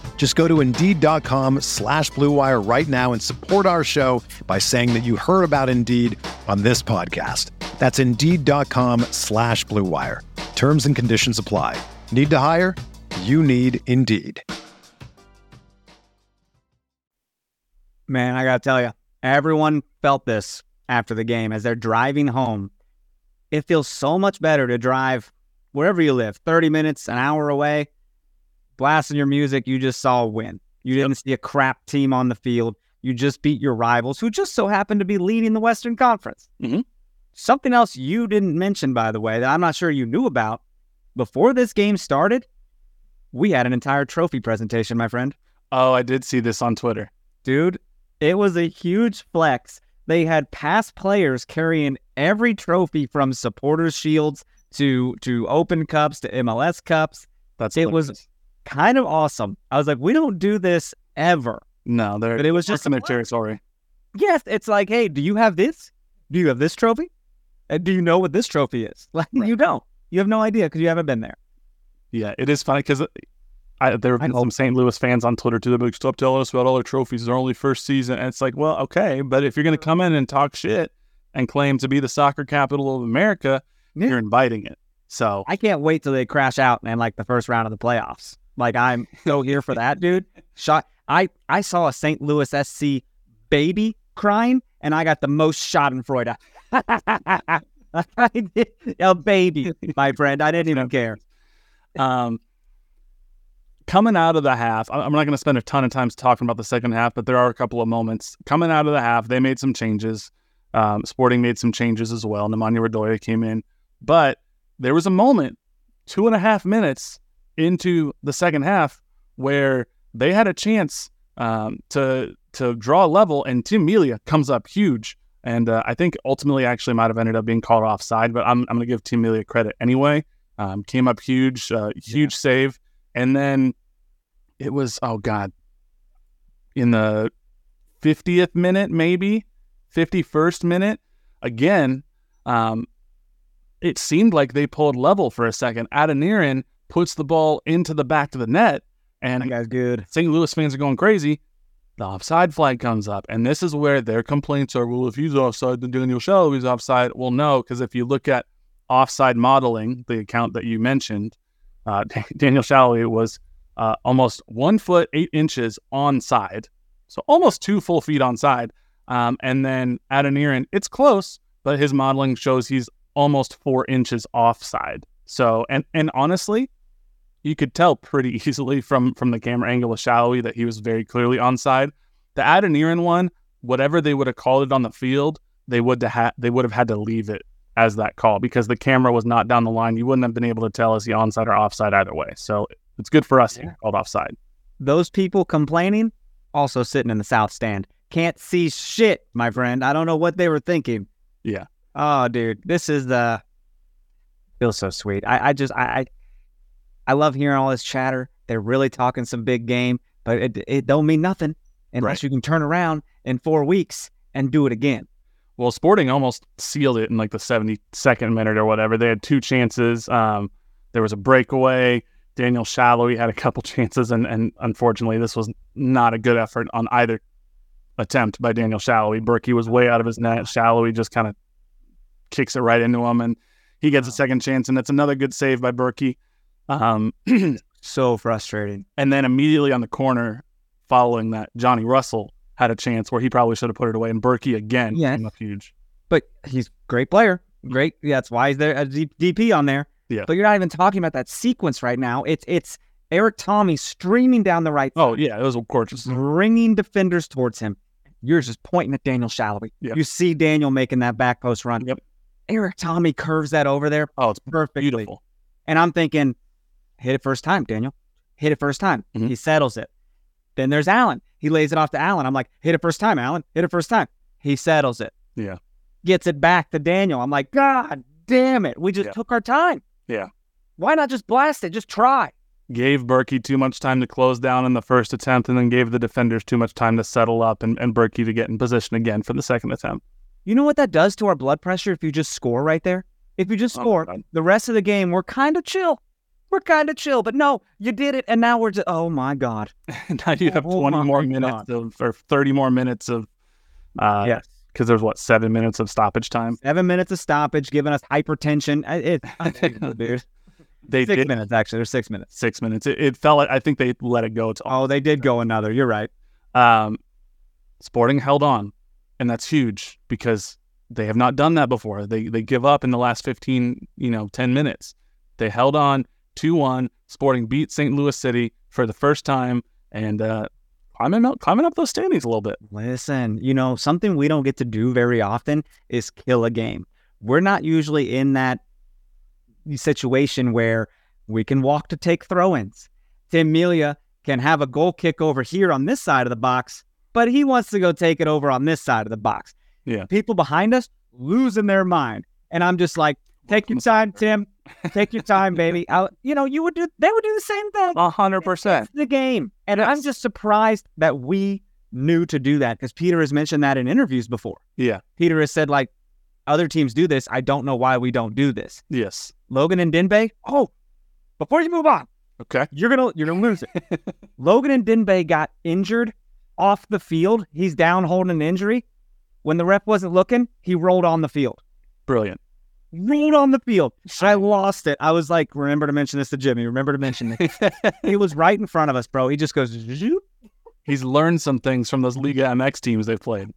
Just go to Indeed.com slash BlueWire right now and support our show by saying that you heard about Indeed on this podcast. That's Indeed.com slash BlueWire. Terms and conditions apply. Need to hire? You need Indeed. Man, I got to tell you, everyone felt this after the game as they're driving home. It feels so much better to drive wherever you live, 30 minutes, an hour away, blasting your music. You just saw a win. You didn't see a crap team on the field. You just beat your rivals who just so happened to be leading the Western Conference. Mhm. Something else you didn't mention, by the way, that I'm not sure you knew about. Before this game started, we had an entire trophy presentation, my friend. Oh, I did see this on Twitter. Dude, it was a huge flex. They had past players carrying every trophy from supporters shields to to open cups to MLS cups. That's It was- hilarious. Kind of awesome. I was like, we don't do this ever. no, they're But it was just in their territory. Yes, it's like, hey, do you have this? Do you have this trophy? And do you know what this trophy is? Like you don't. You have no idea because you haven't been there. Yeah, it is funny because uh, I, there have been some St. Louis fans on Twitter too. They're like, "Stop telling us about all our trophies. Our only first season." And it's like, well, okay, but if you're going to come in and talk shit and claim to be the soccer capital of America, Yeah. you're inviting it. So I can't wait till they crash out in like the first round of the playoffs. Like I'm so here for that, dude. Shot. I I saw a St. Louis SC baby crying, and I got the most Schadenfreude. A baby, my friend. I didn't even care. um, coming out of the half, I'm not going to spend a ton of time talking about the second half, but there are a couple of moments coming out of the half. They made some changes. Um, Sporting made some changes as well. Nemanja Radoja came in, but there was a moment, two and a half minutes into the second half, where they had a chance um, to to draw a level, and Tim Melia comes up huge. And uh, I think ultimately actually might have ended up being called offside, but I'm, I'm going to give Tim Melia credit anyway. Um, came up huge, uh, huge save, and then it was oh god, in the fiftieth minute, maybe fifty first minute, again, um, it seemed like they pulled level for a second. Adeniran puts the ball into the back of the net, and That guy's good. St. Louis fans are going crazy. The offside flag comes up, and this is where their complaints are. Well, if he's offside, then Daniel Salloi offside. Well, no, because if you look at offside modeling, the account that you mentioned, uh, Daniel Salloi was uh, almost one foot eight inches onside, so almost two full feet onside. Um, and then Adeniran, it's close, but his modeling shows he's almost four inches offside. So, and and honestly, you could tell pretty easily from from the camera angle of Salloi that he was very clearly onside. The Adeniran one, whatever they would have called it on the field, they would have had they would have had to leave it as that call because the camera was not down the line. You wouldn't have been able to tell is he onside or offside either way. So it's good for us Yeah. he called offside. Those people complaining also sitting in the south stand. Can't see shit, my friend. I don't know what they were thinking. Yeah. Oh, dude, this is the feels so sweet. I, I just I, I I love hearing all this chatter. They're really talking some big game, but it it don't mean nothing unless Right. you can turn around in four weeks and do it again. Well, Sporting almost sealed it in like the 72nd minute or whatever. They had two chances. Um, there was a breakaway. Daniel Salloi had a couple chances, and, and unfortunately, this was not a good effort on either attempt by Daniel Salloi. Bürki was way out of his net. Salloi just kind of kicks it right into him, and he gets a second chance, and that's another good save by Bürki. Um, So frustrating. and then immediately on the corner, following that, Johnny Russell had a chance where he probably should have put it away, and Bürki again Yeah. came up huge. But he's great player. Great. Yeah, that's why he's there a DP on there. Yeah. But you're not even talking about that sequence right now. It's it's Erik Thommy streaming down the right Oh side, yeah, it was gorgeous. bringing defenders towards him. You're just pointing at Daniel Salloi. Yep. You see Daniel making that back post run. Yep. Erik Thommy curves that over there Oh, it's perfectly. beautiful. And I'm thinking, hit it first time, Daniel. Hit it first time. Mhm. He settles it. Then there's Alan. He lays it off to Alan. I'm like, hit it first time, Alan. Hit it first time. He settles it. Yeah. Gets it back to Daniel. I'm like, God damn it. We just Yeah. took our time. Yeah. Why not just blast it? Just try. Gave Bürki too much time to close down in the first attempt, and then gave the defenders too much time to settle up and, and Bürki to get in position again for the second attempt. You know what that does to our blood pressure if you just score right there? If you just Oh score, God. the rest of the game, we're kind of chill. We're kind of chill. But no, you did it. And now we're just, oh my God. now you have Oh 20 my more God. minutes of, or 30 more minutes of, uh, yes. because there's what seven minutes of stoppage time. Seven minutes of stoppage, giving us hypertension. I- It's unbelievable, dude. They six did minutes, actually. There's six minutes. six minutes. It, it felt like I think they let it go to Oh, they did go another. You're right. Um, Sporting held on, and that's huge because they have not done that before. They they give up in the last 15, you know, 10 minutes. They held on 2-1. Sporting beat St. Louis City for the first time and uh, climbing up climbing up those standings a little bit. Listen, you know, something we don't get to do very often is kill a game. We're not usually in that situation where we can walk to take throw ins. Tim Melia can have a goal kick over here on this side of the box, but he wants to go take it over on this side of the box. Yeah. People behind us losing their mind. And I'm just like, take your time, Tim. Take your time, baby. I, you know, you would do, they would do the same thing. A hundred percent. The game. And I'm just surprised that we knew to do that because Peter has mentioned that in interviews before. Yeah. Peter has said, like, other teams do this. I don't know why we don't do this. Yes. Logan Ndenbe, oh, before you move on, Okay. you're gonna you're gonna lose it. Logan Ndenbe got injured off the field. He's down holding an injury. When the ref wasn't looking, he rolled on the field. Brilliant. Rolled on the field. I lost it. I was like, remember to mention this to Jimmy. Remember to mention it. he was right in front of us, bro. He just goes, zoop. He's learned some things from those Liga MX teams they've played.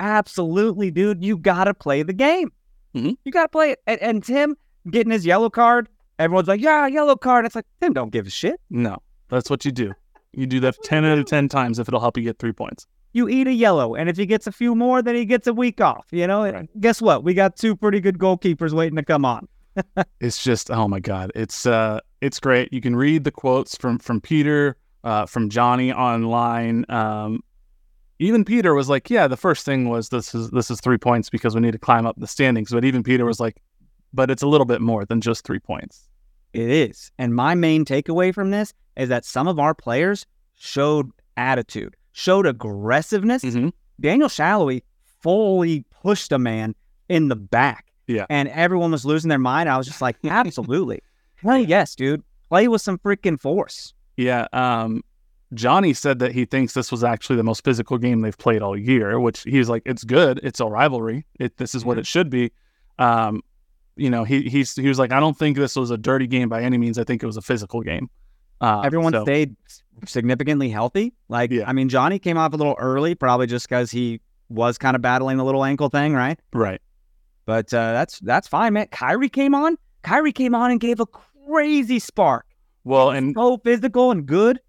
Absolutely, dude. You got to play the game. Mhm. You got to play it. And, and Tim getting his yellow card, everyone's like, yeah, yellow card. It's like, Tim don't give a shit. No, that's what you do. You do that 10 out of 10 times if it'll help you get three points. You eat a yellow. And if he gets a few more, then he gets a week off. You know, Right. guess what? We got two pretty good goalkeepers waiting to come on. it's just oh my god it's uh it's great you can read the quotes from from peter uh from johnny online um even peter was like yeah the first thing was this is this is three points because we need to climb up the standings but even peter was like but it's a little bit more than just three points It is. And my main takeaway from this is that some of our players showed attitude, showed aggressiveness. mm-hmm. Daniel Salloi fully pushed a man in the back. Yeah. And everyone was losing their mind. I was just like, absolutely. Hell yes, dude. Play with some freaking force. yeah um johnny said that he thinks this was actually the most physical game they've played all year which he's like it's good it's a rivalry it, this is what it should be um you know he he's he was like i don't think this was a dirty game by any means i think it was a physical game uh, Everyone so- stayed significantly healthy. Like, Yeah. I mean, Johnny came off a little early, probably just because he was kind of battling the little ankle thing, right? right But uh, that's that's fine, man. Khiry came on. Khiry came on and gave a crazy spark. well and So physical and good.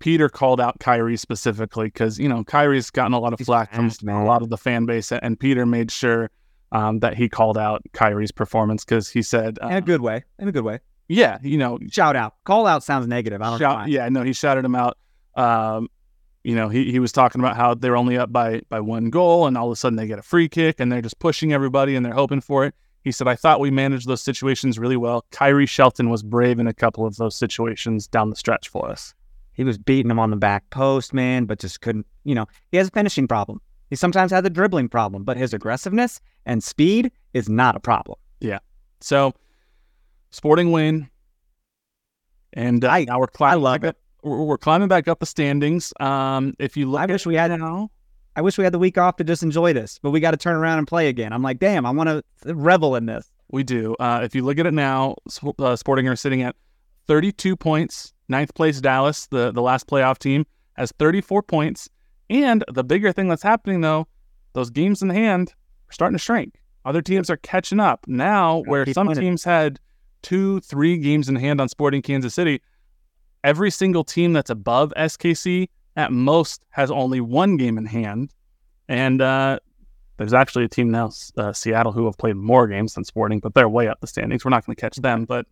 peter called out khiry specifically because you know khiry's gotten a lot of He's flack from man. a lot of the fan base and peter made sure um, that he called out khiry's performance because he said uh, In a good way. In a good way. Yeah you know Shout out. Call out sounds negative. I don't know. Shout, why. yeah, no, he shouted him out. Um, you know, he, he was talking about how they're only up by by one goal, and all of a sudden they get a free kick, and they're just pushing everybody, and they're hoping for it. He said, "I thought we managed those situations really well. Khiry Shelton was brave in a couple of those situations down the stretch for us." He was beating him on the back post, man, but just couldn't, you know, he has a finishing problem. He sometimes has a dribbling problem, but his aggressiveness and speed is not a problem. Yeah. So, Sporting win, and uh, I- now we're climbing. I love back we're, we're climbing back up the standings. Um, if you look, I at wish we had now, I wish we had the week off to just enjoy this, but we got to turn around and play again. I'm like, damn, I want to revel in this. We do. Uh, if you look at it now, uh, Sporting are sitting at 32 points. Ninth place Dallas, the, the last playoff team, has 34 points. And the bigger thing that's happening, though, those games in hand are starting to shrink. Other teams are catching up. Now, where some teams had two, three games in hand on Sporting Kansas City, every single team that's above SKC at most has only one game in hand, and uh, there's actually a team now, uh, Seattle, who have played more games than Sporting, but they're way up the standings. We're not going to catch them, but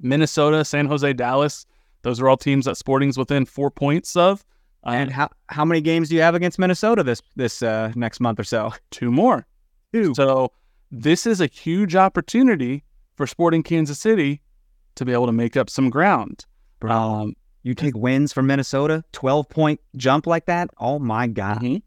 Minnesota, San Jose, Dallas, those are all teams that Sporting's within four points of. Uh, And how how many games do you have against Minnesota this this uh, next month or so? two more. Two. So this is a huge opportunity for Sporting Kansas City to be able to make up some ground. Um, You take wins from Minnesota, twelve point jump like that. Oh my god! Mhm.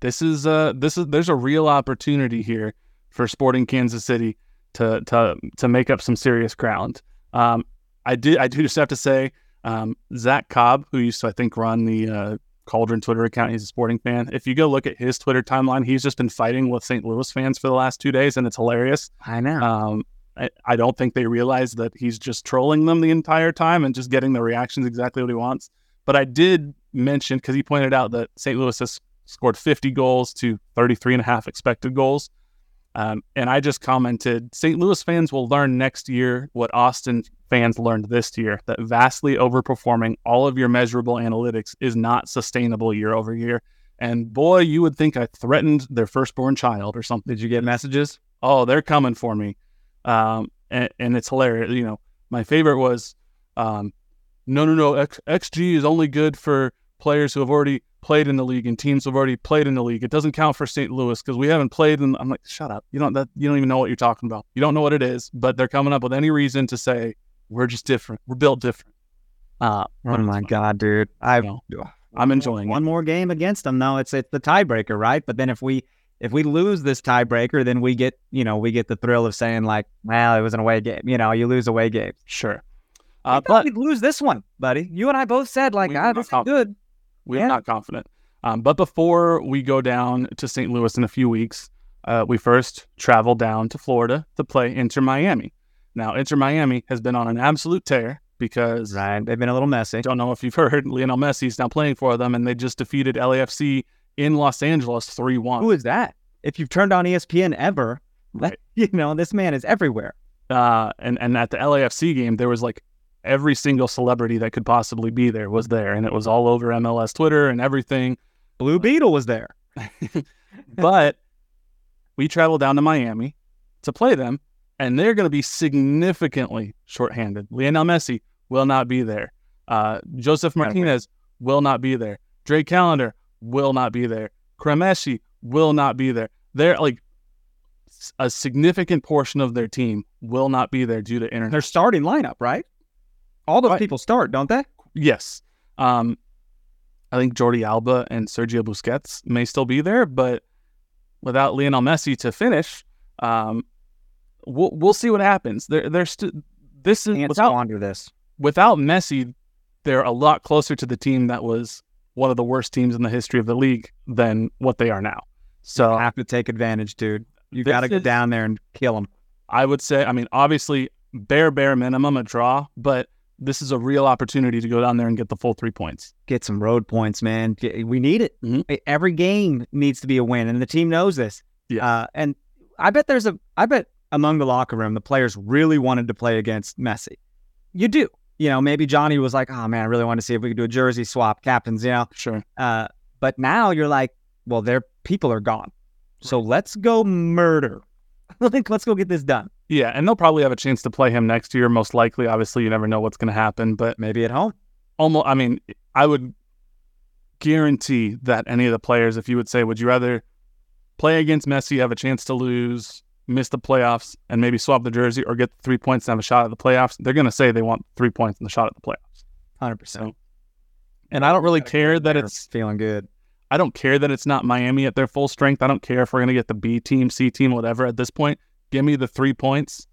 This is uh this is there's a real opportunity here for Sporting Kansas City to to to make up some serious ground. Um, I did I do just have to say um, Zach Cobb, who used to I think run the uh, Cauldron Twitter account, he's a Sporting fan. If you go look at his Twitter timeline, he's just been fighting with St. Louis fans for the last two days, and it's hilarious. I know. Um, I, I don't think they realize that he's just trolling them the entire time and just getting the reactions exactly what he wants. But I did mention because he pointed out that St. Louis has scored 50 goals to 33 and a half expected goals. Um, and I just commented St. Louis fans will learn next year what Austin fans learned this year that vastly overperforming all of your measurable analytics is not sustainable year over year. And boy, you would think I threatened their firstborn child or something Did you get messages? oh, they're coming for me. Um, and, and it's hilarious. You know, my favorite was, um, no, no, no, X, XG is only good for players who have already played in the league and teams who have already played in the league. It doesn't count for St. Louis because we haven't played. And I'm like, shut up. You don't that you don't even know what you're talking about. You don't know what it is. But they're coming up with any reason to say we're just different. We're built different. Uh, Oh my god, dude! I You know, I'm enjoying one it. more game against them. though. it's it's the tiebreaker, right? But then if we if we lose this tiebreaker, then we get you know we get the thrill of saying like, well, it was an away game. You know, you lose away games. Sure. Uh, but we'd lose this one, buddy. You and I both said like, ah, this is good. We're Yeah. not confident. Um, but before we go down to St. Louis in a few weeks, uh, we first travel down to Florida to play Inter Miami. Now, Inter Miami has been on an absolute tear because Right? They've been a little messy. I don't know if you've heard Lionel Messi is now playing for them, and they just defeated LAFC in Los Angeles 3 1. Who is that? If you've turned on ESPN ever, that, you know this man is everywhere. uh, and and at the LAFC game, there was like every single celebrity that could possibly be there was there, and it was all over MLS Twitter and everything. Blue Beetle was there. but we travel down to Miami to play them, and they're going to be significantly shorthanded. Lionel Messi will not be there. Uh, Josef Martínez will not be there. Drake Callender will not be there. Cremaschi will not be there. They're like a significant portion of their team will not be there due to internet. Their starting lineup, right? All those Right. people start, don't they? Yes. Um, I think Jordi Alba and Sergio Busquets may still be there, but without Lionel Messi to finish, um, we'll we'll see what happens. They're they're st- this is without this. without Messi, they're a lot closer to the team that was one of the worst teams in the history of the league than what they are now. So have to take advantage, dude. You got to go down there and kill them. I would say, I mean, obviously, bare bare minimum a draw, but this is a real opportunity to go down there and get the full three points. Get some road points, man. We need it. Mhm. E- Every game needs to be a win, and the team knows this. Yeah. Uh, and I bet there's a. I bet among the locker room, the players really wanted to play against Messi. You do. You know, maybe Johnny was like, "Oh man, I really want to see if we could do a jersey swap, captains." You know, Sure. Uh, but now you're like, well, their people are gone. So let's go murder. Like, let's go get this done. Yeah, and they'll probably have a chance to play him next year, most likely. Obviously, you never know what's going to happen, but Maybe at home. almost, I mean, I would guarantee that any of the players, if you would say, would you rather play against Messi, have a chance to lose, miss the playoffs, and maybe swap the jersey, or get the three points and have a shot at the playoffs? They're going to say they want three points and the shot at the playoffs. Hundred percent. And I don't really care that it's feeling good. I don't care that it's not Miami at their full strength. I don't care if we're going to get the B team, C team, whatever. At this point, give me the three points.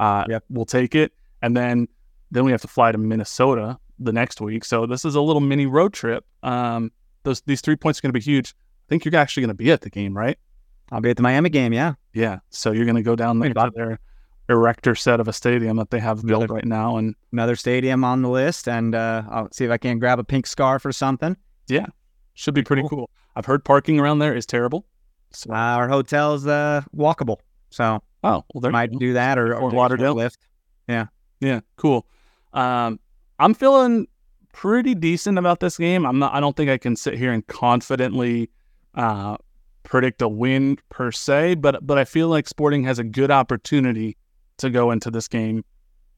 Uh, Yep. We'll take it, and then then we have to fly to Minnesota the next week. So this is a little mini road trip. Um, those these three points are going to be huge. I think you're actually going to be at the game, right? I'll be at the Miami game. Yeah. Yeah. So you're going to go down there to their erector set of a stadium that they have built right now, and Another stadium on the list, and uh, I'll see if I can grab a pink scarf or something. Yeah, should be pretty cool. I've heard parking around there is terrible. So, Uh, our hotel's uh, walkable, so oh, well, there might do that or, or Lauderdale? lift. Yeah, yeah, cool. Um, I'm feeling pretty decent about this game. I'm not. I don't think I can sit here and confidently uh, predict a win per se, but but I feel like Sporting has a good opportunity to go into this game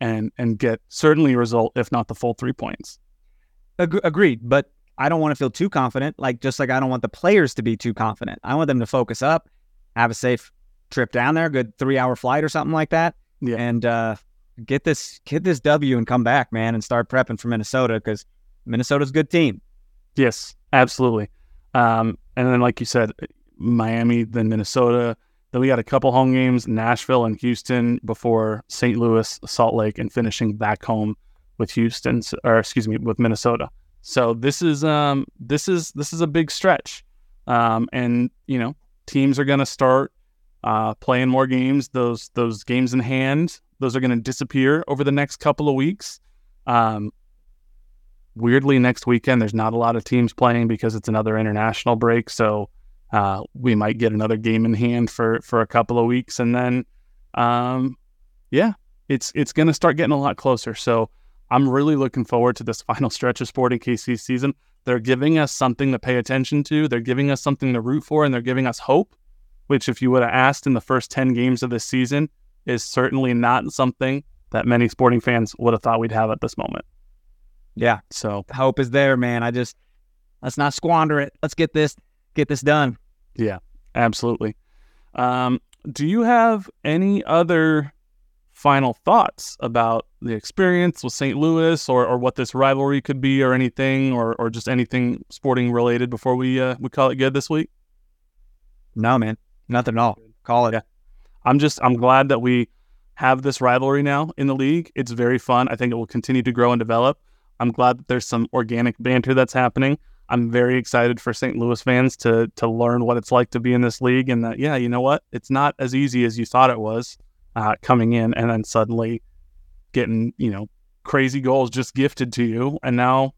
and and get certainly a result, if not the full three points. Ag- agreed, but I don't want to feel too confident. Like just like I don't want the players to be too confident. I want them to focus up, have a safe trip down there, good three hour flight or something like that, Yeah. and uh, get this get this W and come back, man, and start prepping for Minnesota because Minnesota's a good team. Yes, absolutely. Um, and then, like you said, Miami, then Minnesota. Then we got a couple home games, Nashville and Houston, before St. Louis, Salt Lake, and finishing back home with Houston, or excuse me, with Minnesota. So this is um, this is this is a big stretch, um, and you know teams are going to start uh, playing more games. Those those games in hand, those are going to disappear over the next couple of weeks. Um, weirdly next weekend there's not a lot of teams playing because it's another international break so uh, we might get another game in hand for for a couple of weeks and then um, yeah it's it's going to start getting a lot closer so i'm really looking forward to this final stretch of sporting kc season they're giving us something to pay attention to they're giving us something to root for and they're giving us hope which if you would have asked in the first 10 games of this season is certainly not something that many sporting fans would have thought we'd have at this moment Yeah, so hope is there, man. I just let's not squander it. Let's get this get this done. Yeah, absolutely. Um, do you have any other final thoughts about the experience with St. Louis or, or what this rivalry could be or anything or, or just anything sporting related before we uh, we call it good this week? No, man, nothing at all. Call it. Yeah. I'm just I'm glad that we have this rivalry now in the league. It's very fun. I think it will continue to grow and develop. I'm glad that there's some organic banter that's happening. I'm very excited for St. Louis fans to to learn what it's like to be in this league and that yeah, you know what? It's not as easy as you thought it was uh, coming in and then suddenly getting, you know, crazy goals just gifted to you and now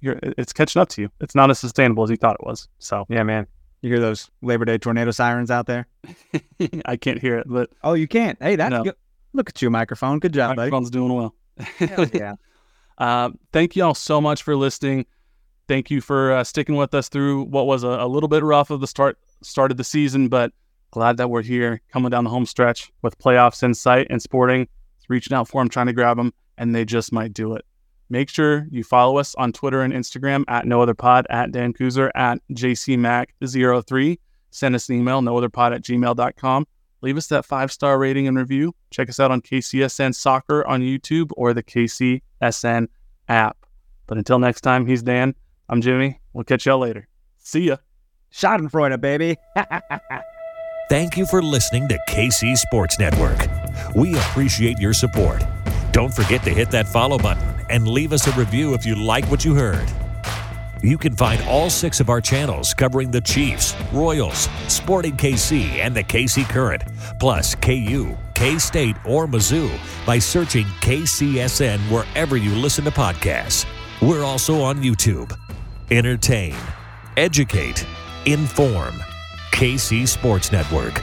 you're it's catching up to you. It's not as sustainable as you thought it was. So, Yeah, man. You hear those Labor Day tornado sirens out there? I can't hear it, but Oh, you can't. Hey, that's No. good. Look at you, microphone. Good job, buddy. microphone's doing well. Yeah. Uh, thank you all so much for listening. Thank you for uh, sticking with us through what was a, a little bit rough of the start start of the season, but glad that we're here coming down the home stretch with playoffs in sight and sporting. Reaching out for them, trying to grab them, and they just might do it. Make sure you follow us on Twitter and Instagram at no other pod, at Dan Kooser, at JCMac03. Send us an email, nootherpod at gmail.com. Leave us that five star rating and review. Check us out on KCSN Soccer on YouTube or the KCSN app. But until next time, he's Dan. I'm Jimmy. We'll catch y'all later. See ya. Schadenfreude, baby. Thank you for listening to KC Sports Network. We appreciate your support. Don't forget to hit that follow button and leave us a review if you like what you heard. You can find all six of our channels covering the Chiefs, Royals, Sporting KC, and the KC Current, plus KU, K State, or Mizzou by searching KCSN wherever you listen to podcasts. We're also on YouTube. Entertain, educate, inform. KC Sports Network.